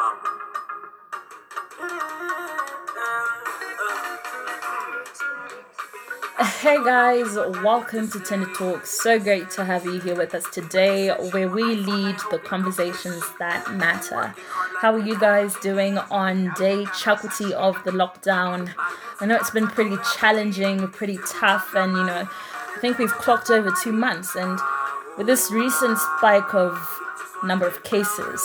Hey guys, welcome to Tender Talks. So great to have you here with us today, where we lead the conversations that matter. How are you guys doing on day chakuti of the lockdown? I know it's been pretty challenging, pretty tough, and you know, I think we've clocked over two months. And with this recent spike of number of cases,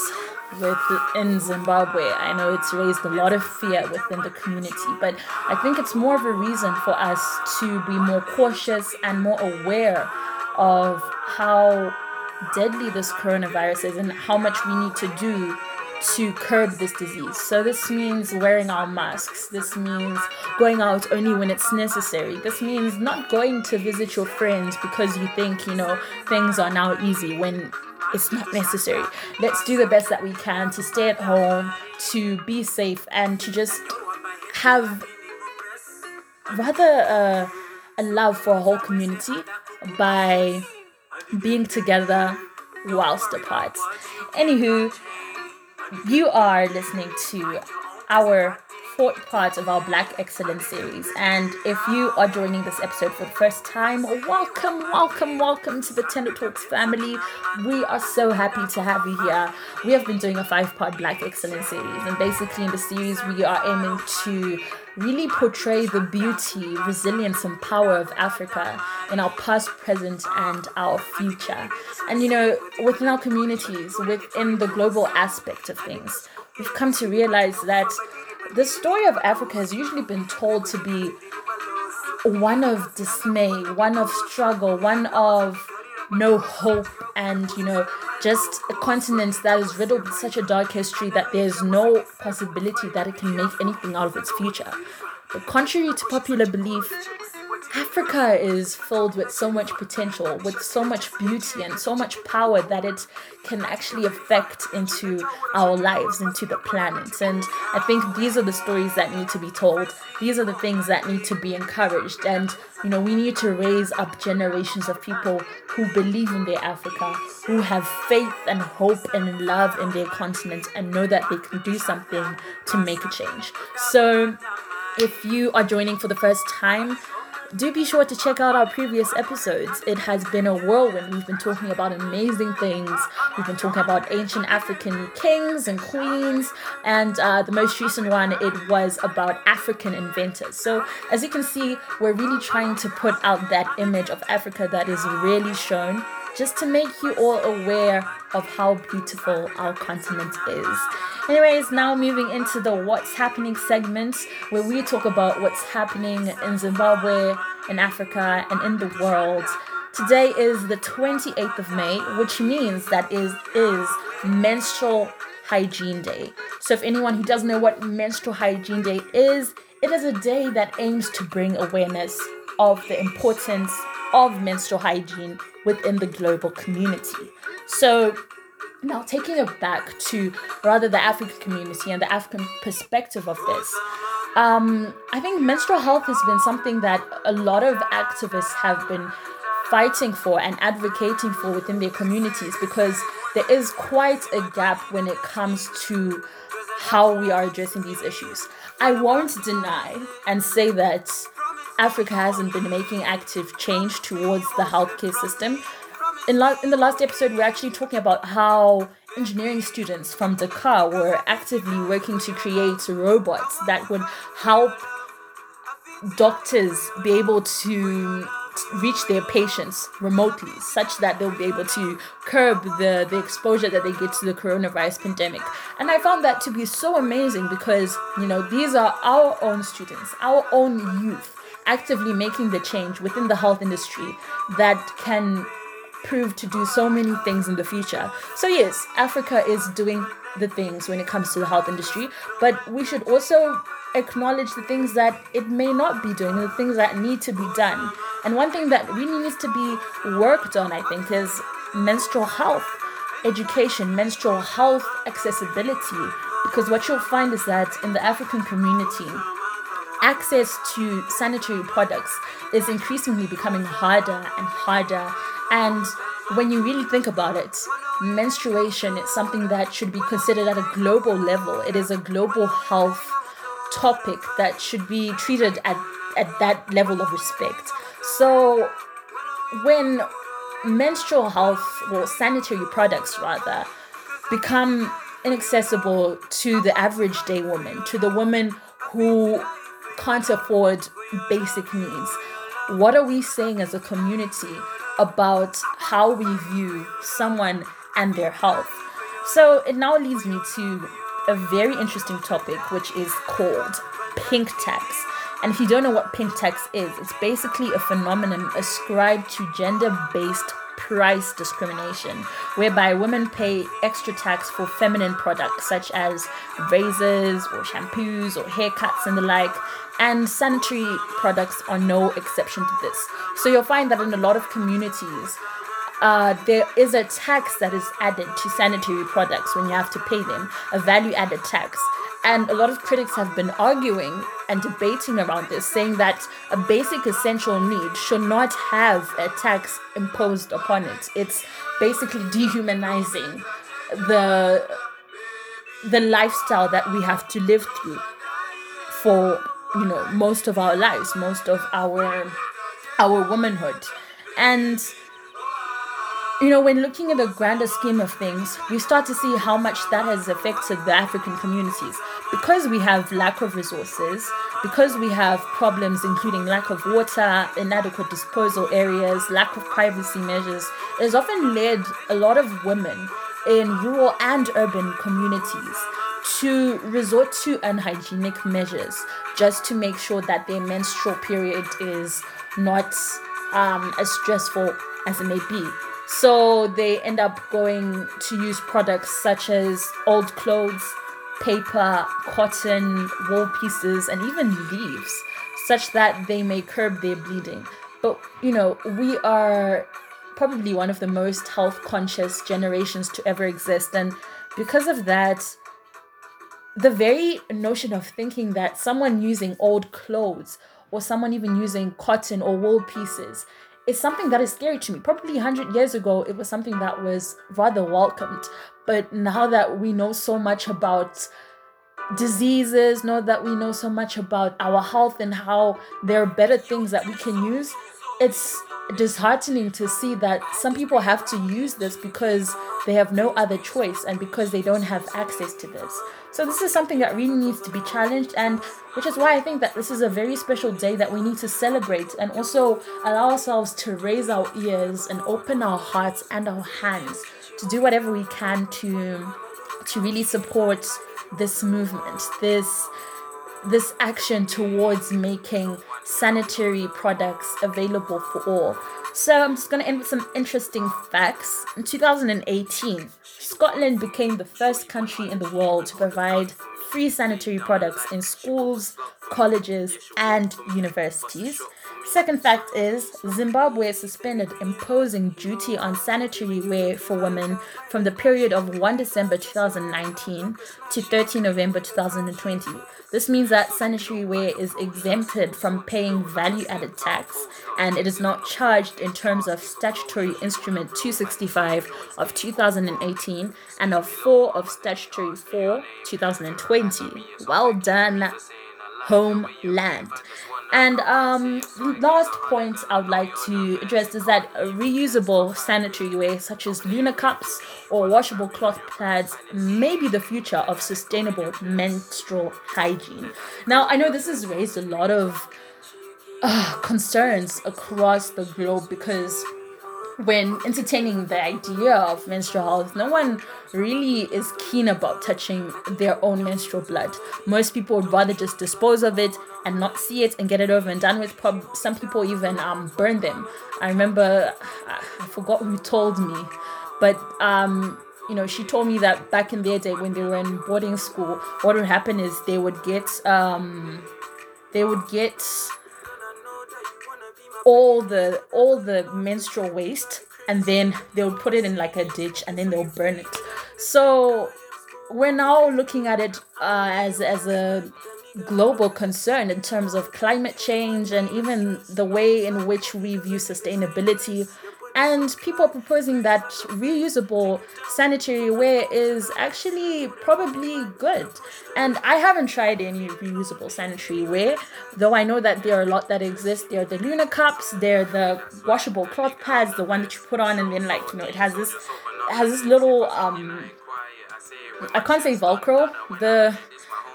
with in Zimbabwe. I know it's raised a lot of fear within the community, but I think it's more of a reason for us to be more cautious and more aware of how deadly this coronavirus is and how much we need to do to curb this disease. So, this means wearing our masks. This means going out only when it's necessary. This means not going to visit your friends because you think, you know, things are now easy when it's not necessary. Let's do the best that we can to stay at home, to be safe, and to just have rather uh, a love for a whole community by being together whilst apart. Anywho, you are listening to our fourth part of our Black Excellence series. And if you are joining this episode for the first time, welcome, welcome, welcome to the Tender Talks family. We are so happy to have you here. We have been doing a five part Black Excellence series, and basically in the series, we are aiming to really portray the beauty, resilience, and power of Africa in our past, present, and our future. And you know, within our communities, within the global aspect of things, we've come to realize that the story of Africa has usually been told to be one of dismay, one of struggle, one of no hope, and you know, just a continent that is riddled with such a dark history that there's no possibility that it can make anything out of its future. But contrary to popular belief, Africa is filled with so much potential, with so much beauty and so much power that it can actually affect into our lives, into the planet. And I think these are the stories that need to be told. These are the things that need to be encouraged. And, you know, we need to raise up generations of people who believe in their Africa, who have faith and hope and love in their continent and know that they can do something to make a change. So, if you are joining for the first time, do be sure to check out our previous episodes. It has been a whirlwind. We've been talking about amazing things. We've been talking about ancient African kings and queens, and uh, the most recent one, it was about African inventors. So, as you can see, we're really trying to put out that image of Africa that is really shown just to make you all aware of how beautiful our continent is. Anyways, now moving into the What's Happening segment, where we talk about what's happening in Zimbabwe, in Africa, and in the world. Today is the 28th of May, which means that is is menstrual hygiene day. So if anyone who doesn't know what menstrual hygiene day is, it is a day that aims to bring awareness of the importance of menstrual hygiene within the global community. So, now taking it back to rather the African community and the African perspective of this, um, I think menstrual health has been something that a lot of activists have been fighting for and advocating for within their communities because there is quite a gap when it comes to how we are addressing these issues. I won't deny and say that Africa hasn't been making active change towards the healthcare system. In, la- in the last episode, we we're actually talking about how engineering students from Dakar were actively working to create robots that would help doctors be able to reach their patients remotely such that they'll be able to curb the, the exposure that they get to the coronavirus pandemic. And I found that to be so amazing because, you know, these are our own students, our own youth actively making the change within the health industry that can prove to do so many things in the future. So, yes, Africa is doing the things when it comes to the health industry, but we should also acknowledge the things that it may not be doing, the things that need to be done. And one thing that really needs to be worked on, I think, is menstrual health education, menstrual health accessibility. Because what you'll find is that in the African community, access to sanitary products is increasingly becoming harder and harder. And when you really think about it, menstruation is something that should be considered at a global level. It is a global health topic that should be treated at, at that level of respect. So when menstrual health or sanitary products rather become inaccessible to the average day woman, to the woman who can't afford basic needs. What are we saying as a community about how we view someone and their health? So it now leads me to a very interesting topic, which is called pink tax. And if you don't know what pink tax is, it's basically a phenomenon ascribed to gender based price discrimination, whereby women pay extra tax for feminine products such as razors or shampoos or haircuts and the like, and sanitary products are no exception to this. So you'll find that in a lot of communities, uh, there is a tax that is added to sanitary products when you have to pay them, a value added tax. And a lot of critics have been arguing and debating around this, saying that a basic essential need should not have a tax imposed upon it. It's basically dehumanizing the the lifestyle that we have to live through for you know most of our lives, most of our our womanhood. And you know, when looking at the grander scheme of things, we start to see how much that has affected the African communities. Because we have lack of resources, because we have problems including lack of water, inadequate disposal areas, lack of privacy measures, it has often led a lot of women in rural and urban communities to resort to unhygienic measures just to make sure that their menstrual period is not um, as stressful as it may be. So they end up going to use products such as old clothes, paper, cotton, wool pieces, and even leaves, such that they may curb their bleeding. But you know, we are probably one of the most health conscious generations to ever exist, and because of that, the very notion of thinking that someone using old clothes or someone even using cotton or wool pieces is something that is scary to me. Probably 100 years ago, it was something that was rather welcomed. But now that we know so much about diseases, know that we know so much about our health and how there are better things that we can use, it's disheartening to see that some people have to use this because they have no other choice and because they don't have access to this. So this is something that really needs to be challenged and which is why I think that this is a very special day that we need to celebrate and also allow ourselves to raise our ears and open our hearts and our hands to do whatever we can to to really support this movement, this this action towards making sanitary products available for all. So I'm just going to end with some interesting facts. In 2018, Scotland became the first country in the world to provide free sanitary products in schools, colleges, and universities. Second fact is Zimbabwe suspended imposing duty on sanitary wear for women from the period of 1 December 2019 to 13 November 2020 this means that sanitary wear is exempted from paying value added tax and it is not charged in terms of statutory instrument 265 of 2018 and of 4 of statutory 4 2020. Well done, homeland. And um, last point I would like to address is that reusable sanitary ware, such as Luna cups or washable cloth pads, may be the future of sustainable menstrual hygiene. Now, I know this has raised a lot of uh, concerns across the globe because when entertaining the idea of menstrual health, no one really is keen about touching their own menstrual blood. Most people would rather just dispose of it and not see it and get it over and done with. Some people even um, burn them. I remember, I forgot who told me, but um, you know, she told me that back in their day when they were in boarding school, what would happen is they would get um, they would get all the all the menstrual waste and then they'll put it in like a ditch and then they'll burn it. So we're now looking at it uh, as as a global concern in terms of climate change and even the way in which we view sustainability And people are proposing that reusable sanitary ware is actually probably good. And I haven't tried any reusable sanitary ware, though I know that there are a lot that exist. There are the Luna cups, there are the washable cloth pads, the one that you put on and then like, you know, it has this has this little um I can't say Velcro. The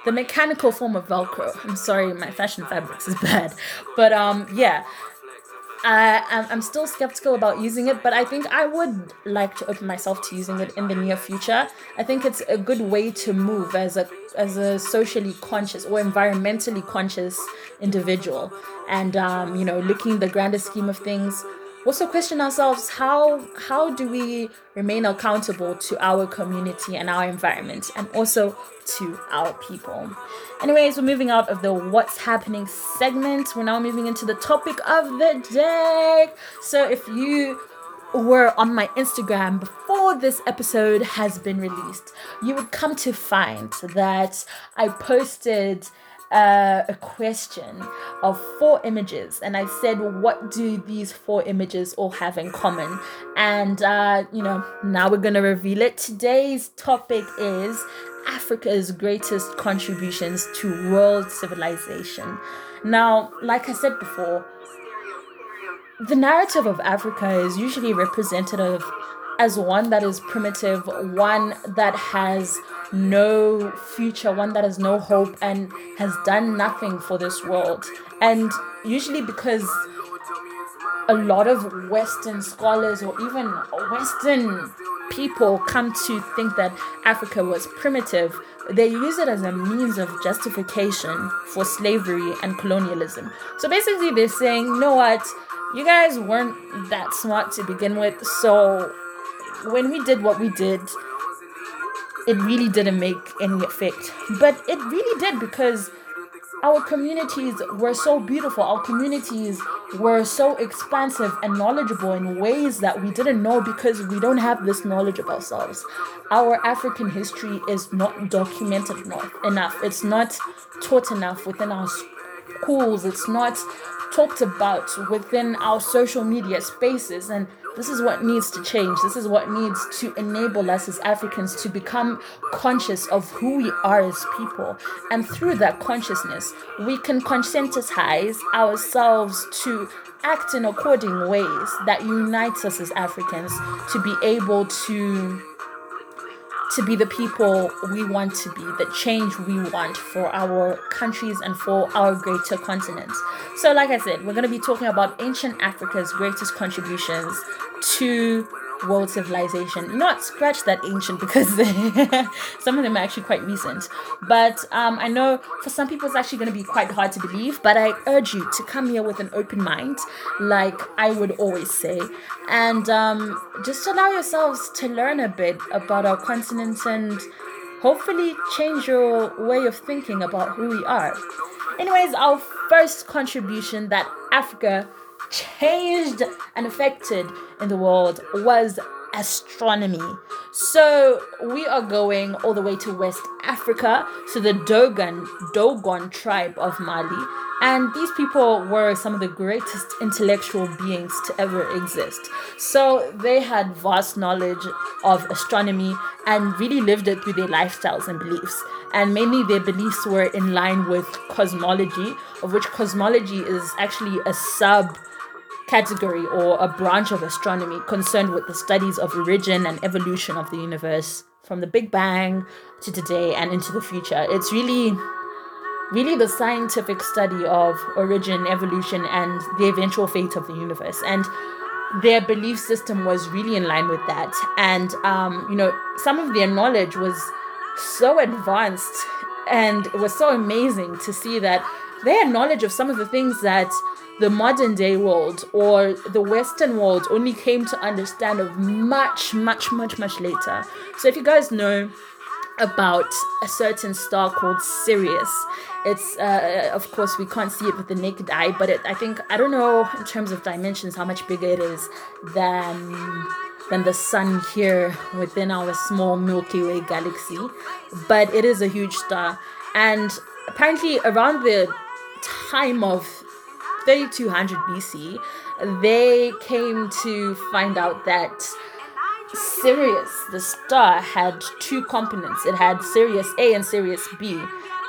the mechanical form of Velcro. I'm sorry, my fashion fabrics is bad, but um, yeah. I, I'm, still skeptical about using it, but I think I would like to open myself to using it in the near future. I think it's a good way to move as a as a socially conscious or environmentally conscious individual, and um, you know, looking the grander scheme of things, also question ourselves? How how do we remain accountable to our community and our environment and also to our people? Anyways we're moving out of the what's happening segment. We're now moving into the topic of the day. So if you were on my Instagram before this episode has been released, you would come to find that I posted uh, a question of four images, and I said, What do these four images all have in common? And, uh, you know, now we're to reveal it. Today's topic is Africa's greatest contributions to world civilization. Now, like I said before, the narrative of Africa is usually representative as one that is primitive, one that has no future, one that has no hope and has done nothing for this world. And usually because a lot of Western scholars or even Western people come to think that Africa was primitive, they use it as a means of justification for slavery and colonialism. So basically, they're saying, you know what, you guys weren't that smart to begin with, so when we did what we did, it really didn't make any effect. But it really did because our communities were so beautiful. Our communities were so expansive and knowledgeable in ways that we didn't know because we don't have this knowledge of ourselves. Our African history is not documented enough. It's not taught enough within our schools. It's not talked about within our social media spaces. And this is what needs to change. This is what needs to enable us as Africans to become conscious of who we are as people. And through that consciousness, we can conscientize ourselves to act in according ways that unites us as Africans to be able to to be the people we want to be, the change we want for our countries and for our greater continent. So, like I said, we're going to be talking about ancient Africa's greatest contributions to world civilization. Not scratch that ancient because some of them are actually quite recent. But um, I know for some people it's actually going to be quite hard to believe. But I urge you to come here with an open mind, like I would always say, and um, just allow yourselves to learn a bit about our continent and hopefully change your way of thinking about who we are. Anyways, our first contribution that Africa changed and affected in the world was astronomy. So we are going all the way to West Africa, to the Dogon Dogon tribe of Mali. And these people were some of the greatest intellectual beings to ever exist. So they had vast knowledge of astronomy and really lived it through their lifestyles and beliefs. And mainly their beliefs were in line with cosmology, of which cosmology is actually a sub category or a branch of astronomy concerned with the studies of origin and evolution of the universe from the Big Bang to today and into the future. It's really really the scientific study of origin, evolution, and the eventual fate of the universe. And their belief system was really in line with that. And, um, you know, some of their knowledge was so advanced and it was so amazing to see that their knowledge of some of the things that the modern day world or the Western world only came to understand of much, much, much, much later. So if you guys know about a certain star called Sirius. It's, uh, of course, we can't see it with the naked eye, but it, I think, I don't know in terms of dimensions how much bigger it is than, than the sun here within our small Milky Way galaxy. But it is a huge star. And apparently, around the time of 3200 BC, they came to find out that Sirius, the star, had two components. It had Sirius A and Sirius B.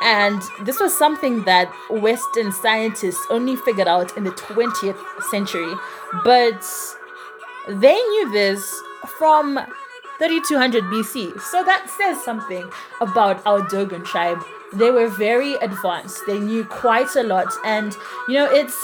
And this was something that Western scientists only figured out in the 20th century. But they knew this from 3200 BC. So that says something about our Dogon tribe. They were very advanced. They knew quite a lot and you know it's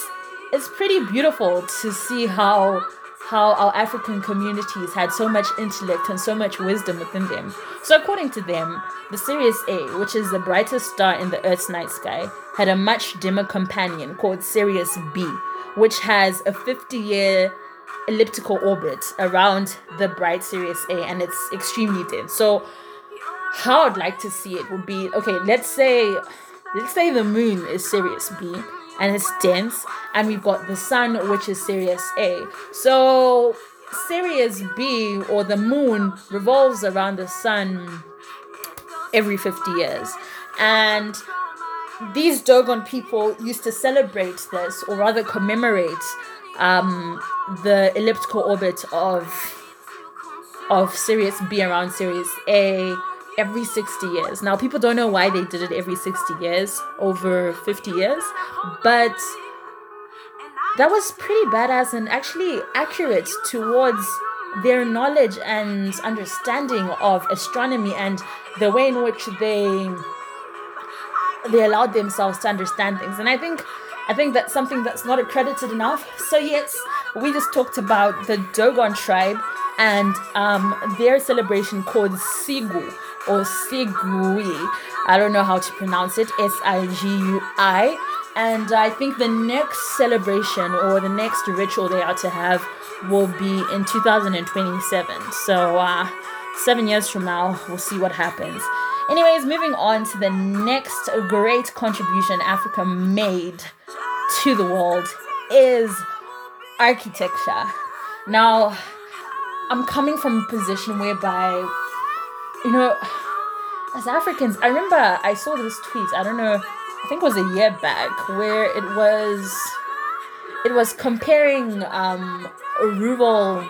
it's pretty beautiful to see how how our African communities had so much intellect and so much wisdom within them. So, according to them, the Sirius A, which is the brightest star in the Earth's night sky, had a much dimmer companion called Sirius B, which has a 50 year elliptical orbit around the bright Sirius A and it's extremely dim. So, how I'd like to see it would be okay, let's say let's say the moon is Sirius B and it's dense and we've got the sun which is Sirius A. So Sirius B or the moon revolves around the sun every 50 years. And these Dogon people used to celebrate this or rather commemorate um, the elliptical orbit of of Sirius B around Sirius A every 60 years. Now, people don't know why they did it every 60 years, over 50 years, but that was pretty badass and actually accurate towards their knowledge and understanding of astronomy and the way in which they they allowed themselves to understand things. And i think i think that's something that's not accredited enough. So yes we just talked about the dogon tribe and um, their celebration called sigu or Sigui. I don't know how to pronounce it. S I G U I. And I think the next celebration or the next ritual they are to have will be in 2027. So, uh, seven years from now, we'll see what happens. Anyways, moving on to the next great contribution Africa made to the world is architecture. Now, I'm coming from a position whereby, you know, as Africans, I remember I saw this tweet, I don't know, I think it was a year back, where it was it was comparing um, rural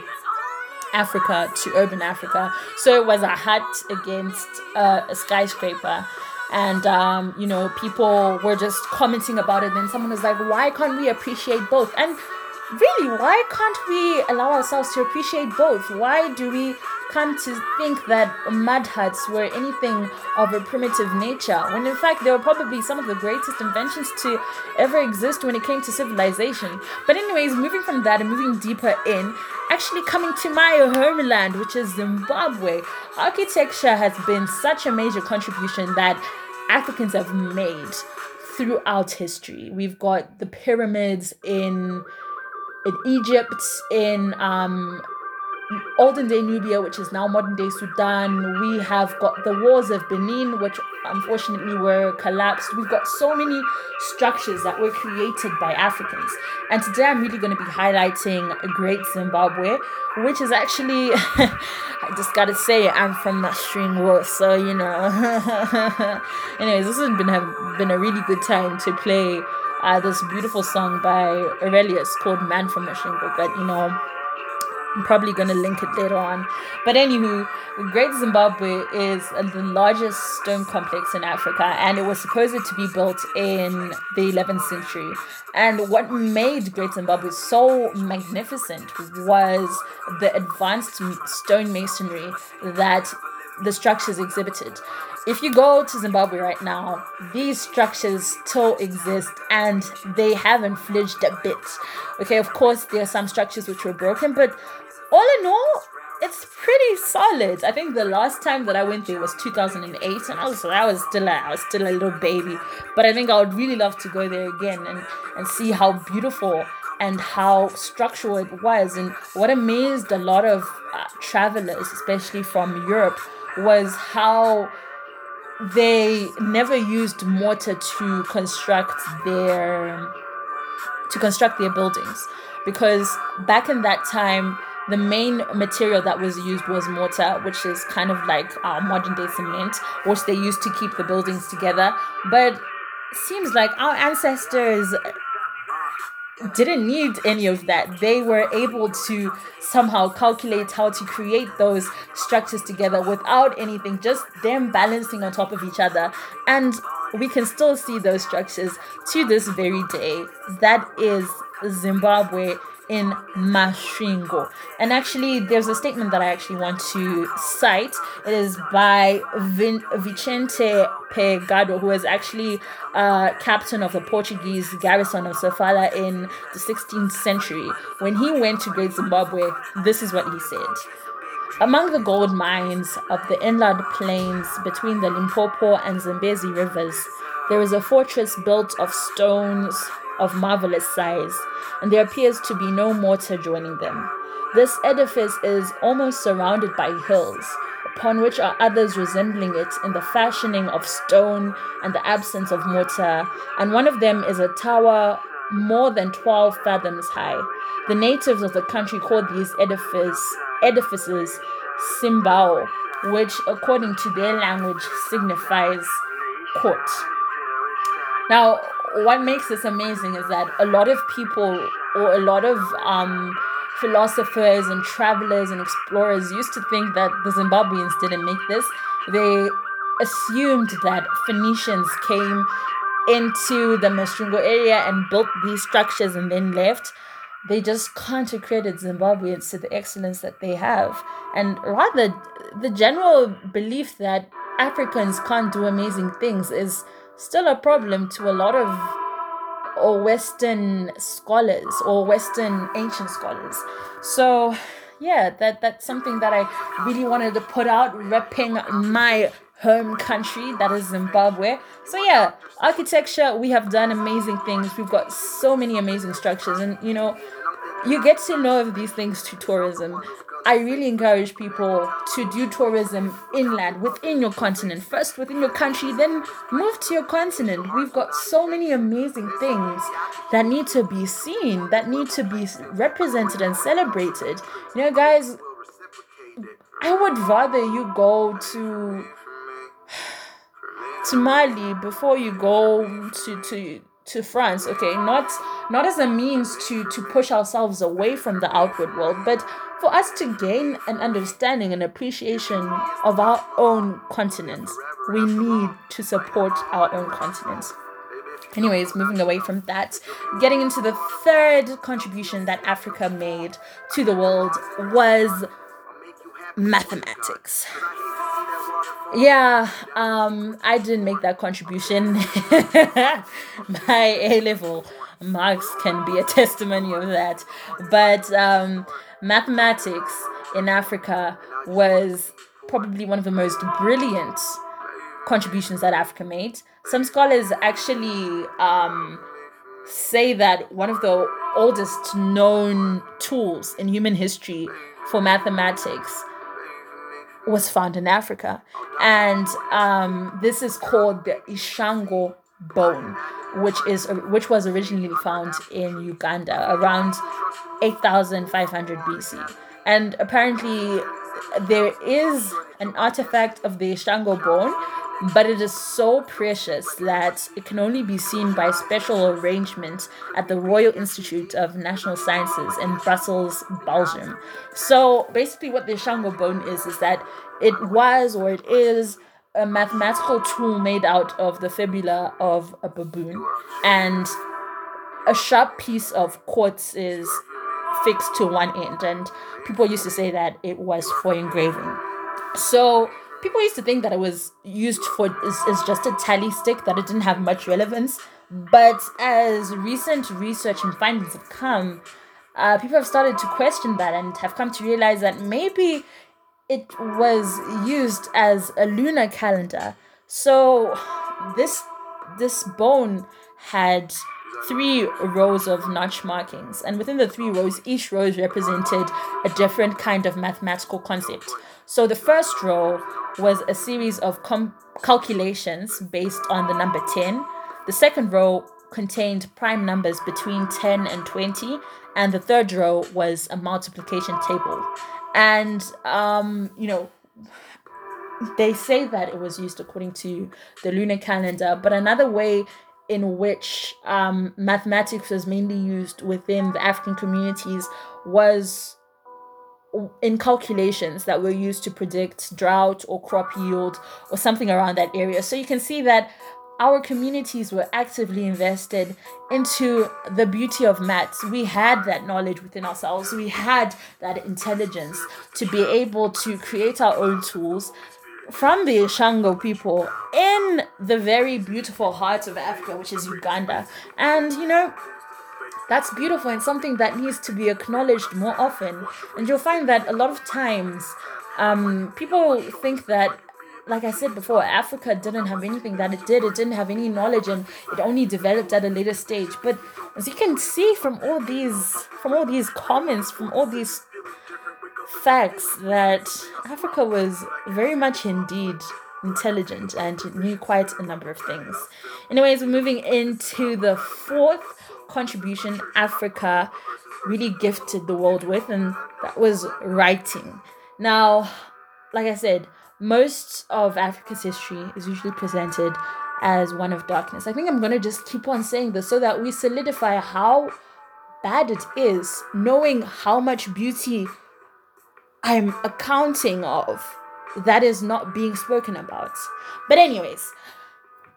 Africa to urban Africa. So it was a hut against uh, a skyscraper. And, um, you know, people were just commenting about it. Then someone was like, why can't we appreciate both? And really, why can't we allow ourselves to appreciate both? Why do we come to think that mud huts were anything of a primitive nature, when in fact they were probably some of the greatest inventions to ever exist when it came to civilization. But, anyways, moving from that and moving deeper in, actually coming to my homeland, which is Zimbabwe, architecture has been such a major contribution that Africans have made throughout history. We've got the pyramids in in Egypt, in um, olden day Nubia, which is now modern day Sudan. We have got the walls of Benin, which unfortunately were collapsed. We've got so many structures that were created by Africans. And today I'm really going to be highlighting Great Zimbabwe, which is actually, I just got to say, I'm from Mushroom Wolf, so you know. Anyways, this has been a, been a really good time to play uh, this beautiful song by Aurelius called Man from Masvingo. But you know, I'm probably going to link it later on. But anywho, Great Zimbabwe is the largest stone complex in Africa and it was supposed to be built in the 11th century. And what made Great Zimbabwe so magnificent was the advanced stone masonry that the structures exhibited. If you go to Zimbabwe right now, these structures still exist and they haven't flinched a bit. Okay, of course, there are some structures which were broken, but all in all, it's pretty solid. I think the last time that I went there was 2008, and I was I was still a, I was still a little baby. But I think I would really love to go there again and and see how beautiful and how structural it was. And what amazed a lot of uh, travelers, especially from Europe, was how they never used mortar to construct their to construct their buildings because back in that time the main material that was used was mortar, which is kind of like our modern day cement, which they used to keep the buildings together. But seems like our ancestors didn't need any of that. They were able to somehow calculate how to create those structures together without anything, just them balancing on top of each other. And we can still see those structures to this very day. That is Zimbabwe in Masvingo. And actually, there's a statement that I actually want to cite. It is by Vin- Vicente Pegado, who was actually uh, captain of the Portuguese garrison of Sofala in the 16th century. When he went to Great Zimbabwe, this is what he said. Among the gold mines of the inland plains between the Limpopo and Zambezi rivers, there is a fortress built of stones of marvelous size, and there appears to be no mortar joining them. This edifice is almost surrounded by hills, upon which are others resembling it in the fashioning of stone and the absence of mortar, and one of them is a tower more than 12 fathoms high. The natives of the country call these edifice, edifices Simbao, which, according to their language, signifies court. Now, what makes this amazing is that a lot of people or a lot of um, philosophers and travelers and explorers used to think that the Zimbabweans didn't make this. They assumed that Phoenicians came into the Masvingo area and built these structures and then left. They just consecrated Zimbabweans to the excellence that they have. And rather, the general belief that Africans can't do amazing things is still a problem to a lot of or Western scholars or Western ancient scholars. So yeah, that that's something that I really wanted to put out, repping my home country that is Zimbabwe. So yeah, architecture, we have done amazing things. We've got so many amazing structures and you know, you get to know of these things to tourism. I really encourage people to do tourism inland within your continent. First within your country, then move to your continent. We've got so many amazing things that need to be seen, that need to be represented and celebrated. You know, guys, I would rather you go to to Mali before you go to to to France, okay? Not not as a means to to push ourselves away from the outward world, but for us to gain an understanding and appreciation of our own continent. We need to support our own continent. Anyways, moving away from that, getting into the third contribution that Africa made to the world was mathematics. Yeah, um, I didn't make that contribution. My A level marks can be a testimony of that. But um, mathematics in Africa was probably one of the most brilliant contributions that Africa made. Some scholars actually um, say that one of the oldest known tools in human history for mathematics was found in Africa. And um, this is called the Ishango bone, which is which was originally found in Uganda around 8500 BC. And apparently there is an artifact of the Ishango bone but it is so precious that it can only be seen by special arrangement at the Royal Institute of National Sciences in Brussels, Belgium. So basically, what the Ishango bone is is that it was or it is a mathematical tool made out of the fibula of a baboon, and a sharp piece of quartz is fixed to one end, and people used to say that it was for engraving. So people used to think that it was used for is, just a tally stick that it didn't have much relevance. But as recent research and findings have come uh, people have started to question that and have come to realize that maybe it was used as a lunar calendar so this this bone had three rows of notch markings and within the three rows each row represented a different kind of mathematical concept so the first row was a series of com- calculations based on the number 10. The second row contained prime numbers between 10 and 20. And the third row was a multiplication table. And, um, you know, they say that it was used according to the lunar calendar, but another way in which um, mathematics was mainly used within the African communities was in calculations that were used to predict drought or crop yield or something around that area. So you can see that our communities were actively invested into the beauty of maths. We had that knowledge within ourselves, we had that intelligence to be able to create our own tools from the Ishango people in the very beautiful heart of Africa, which is Uganda. And you know, that's beautiful and something that needs to be acknowledged more often. And you'll find that a lot of times um, people think that like I said before, Africa didn't have anything that it did. It didn't have any knowledge and it only developed at a later stage. But as you can see from all these from all these comments, from all these facts that Africa was very much indeed intelligent and knew quite a number of things. Anyways, we're moving into the fourth contribution Africa really gifted the world with, and that was writing. Now, like I said, most of Africa's history is usually presented as one of darkness. I think I'm going to just keep on saying this so that we solidify how bad it is, knowing how much beauty I'm accounting of that is not being spoken about. But, anyways,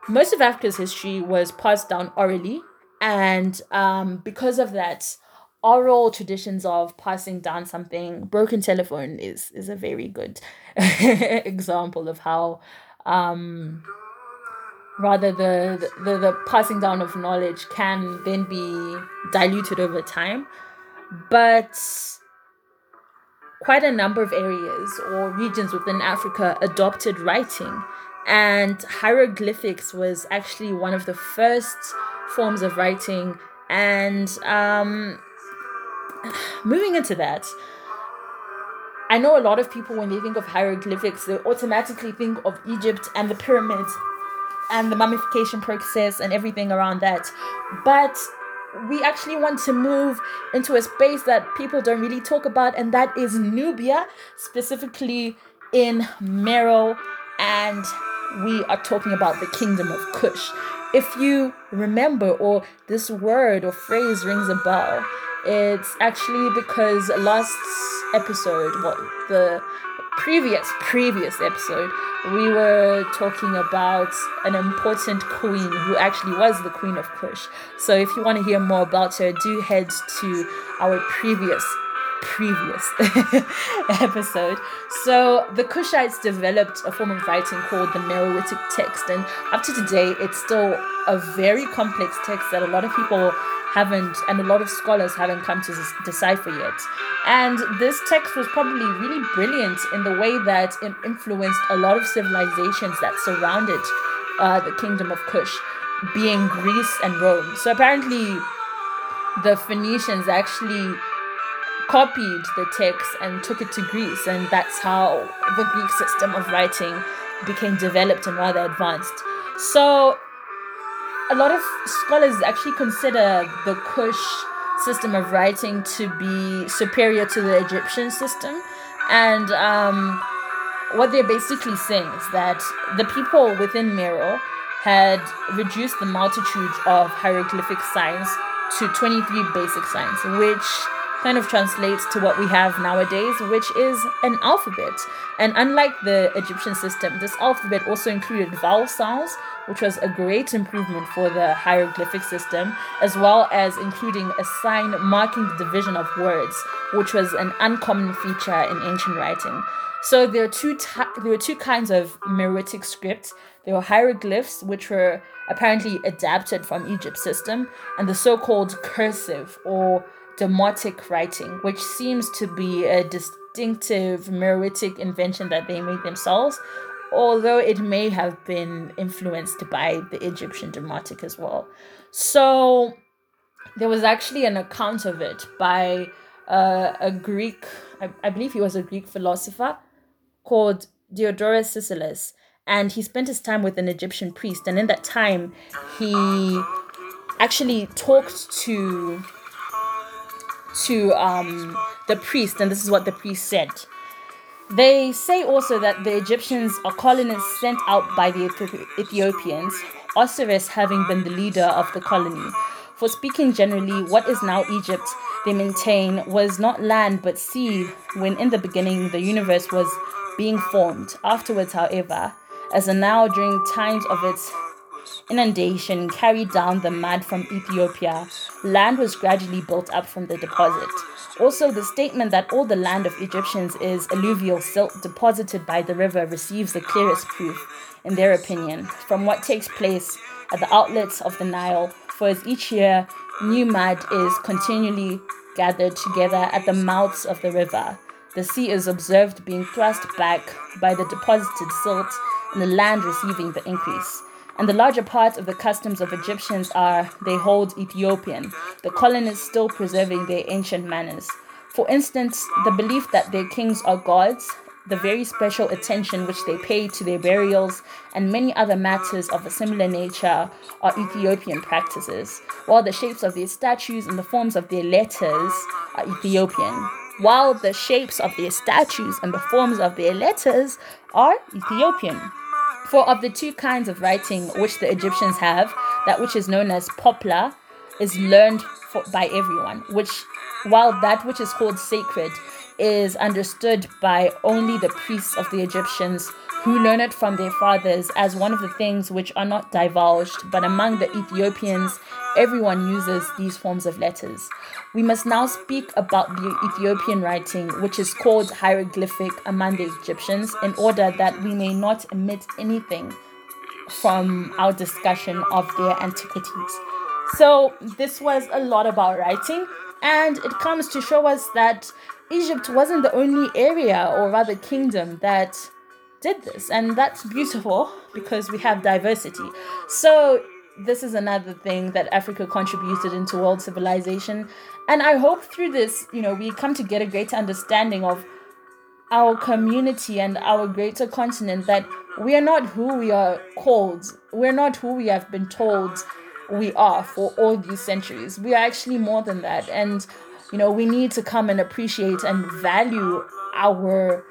most of Africa's history was passed down orally and um, because of that oral traditions of passing down something broken telephone is is a very good example of how um, rather the, the the passing down of knowledge can then be diluted over time but quite a number of areas or regions within africa adopted writing and hieroglyphics was actually one of the first forms of writing. And um, moving into that, I know a lot of people, when they think of hieroglyphics, they automatically think of Egypt and the pyramids and the mummification process and everything around that. But we actually want to move into a space that people don't really talk about, and that is Nubia, specifically in Meroe. And we are talking about the kingdom of Kush. If you remember, or this word or phrase rings a bell, it's actually because last episode, what the previous previous episode, we were talking about an important queen who actually was the queen of Kush. So if you want to hear more about her, do head to our previous previous episode. So the Kushites developed a form of writing called the Meroitic text, and up to today, it's still a very complex text that a lot of people haven't, and a lot of scholars haven't come to decipher yet. And this text was probably really brilliant in the way that it influenced a lot of civilizations that surrounded uh, the kingdom of Kush, being Greece and Rome. So apparently, the Phoenicians actually copied the text and took it to Greece, and that's how the Greek system of writing became developed and rather advanced. So, a lot of scholars actually consider the Kush system of writing to be superior to the Egyptian system, and um, what they're basically saying is that the people within Meroe had reduced the multitude of hieroglyphic signs to 23 basic signs, which kind of translates to what we have nowadays, which is an alphabet. And unlike the Egyptian system, this alphabet also included vowel sounds, which was a great improvement for the hieroglyphic system, as well as including a sign marking the division of words, which was an uncommon feature in ancient writing. So there are two there were two kinds of Meroitic script. There were hieroglyphs, which were apparently adapted from Egypt's system, and the so-called cursive or demotic writing, which seems to be a distinctive Meroitic invention that they made themselves, although it may have been influenced by the Egyptian Demotic as well. So there was actually an account of it by uh, a Greek, I, I believe he was a Greek philosopher called Diodorus Siculus, and he spent his time with an Egyptian priest, and in that time he actually talked to to um, the priest, and this is what the priest said. They say also that the Egyptians are colonists sent out by the Ethiopians Osiris having been the leader of the colony. For speaking generally, what is now Egypt, they maintain, was not land but sea when in the beginning the universe was being formed. Afterwards, however, as a now during times of its inundation carried down the mud from Ethiopia, land was gradually built up from the deposit. Also, the statement that all the land of Egyptians is alluvial silt deposited by the river receives the clearest proof, in their opinion, from what takes place at the outlets of the Nile, for as each year new mud is continually gathered together at the mouths of the river. The sea is observed being thrust back by the deposited silt and the land receiving the increase. And the larger part of the customs of Egyptians are they hold Ethiopian, the colonists still preserving their ancient manners. For instance, the belief that their kings are gods, the very special attention which they pay to their burials, and many other matters of a similar nature are Ethiopian practices, while the shapes of their statues and the forms of their letters are Ethiopian. While the shapes of their statues and the forms of their letters are Ethiopian. For of the two kinds of writing which the Egyptians have, that which is known as poplar is learned for, by everyone, which while that which is called sacred is understood by only the priests of the Egyptians who learn it from their fathers as one of the things which are not divulged, but among the Ethiopians, everyone uses these forms of letters. We must now speak about the Ethiopian writing, which is called hieroglyphic among the Egyptians, in order that we may not omit anything from our discussion of their antiquities. So, this was a lot about writing, and it comes to show us that Egypt wasn't the only area, or rather kingdom, that did this. And that's beautiful because we have diversity. So, this is another thing that Africa contributed into world civilization. And I hope through this, you know, we come to get a greater understanding of our community and our greater continent that we are not who we are called. We're not who we have been told we are for all these centuries. We are actually more than that. And, you know, we need to come and appreciate and value our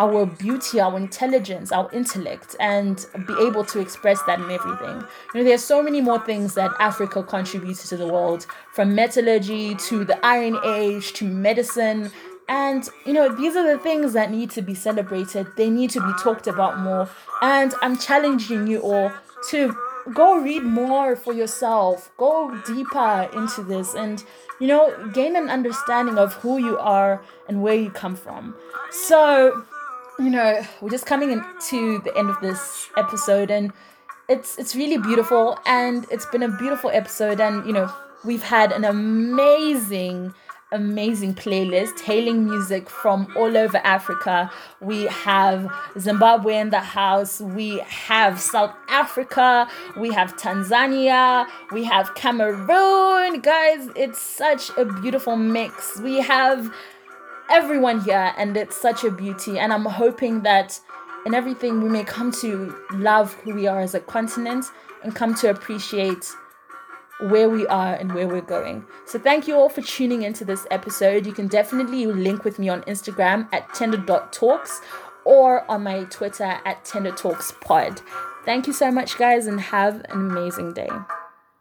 our beauty, our intelligence, our intellect, and be able to express that in everything. You know, there's so many more things that Africa contributes to the world, from metallurgy to the Iron Age to medicine. And, you know, these are the things that need to be celebrated. They need to be talked about more. And I'm challenging you all to go read more for yourself, go deeper into this, and, you know, gain an understanding of who you are and where you come from. So, you know, we're just coming into the end of this episode and it's it's really beautiful and it's been a beautiful episode and you know, we've had an amazing amazing playlist hailing music from all over Africa. We have Zimbabwe in the house, we have South Africa, we have Tanzania, we have Cameroon. Guys, it's such a beautiful mix. We have everyone here, and it's such a beauty. And I'm hoping that in everything we may come to love who we are as a continent and come to appreciate where we are and where we're going. So thank you all for tuning into this episode. You can definitely link with me on Instagram at tender.talks or on my Twitter at tender talks pod. Thank you so much, guys, and have an amazing day.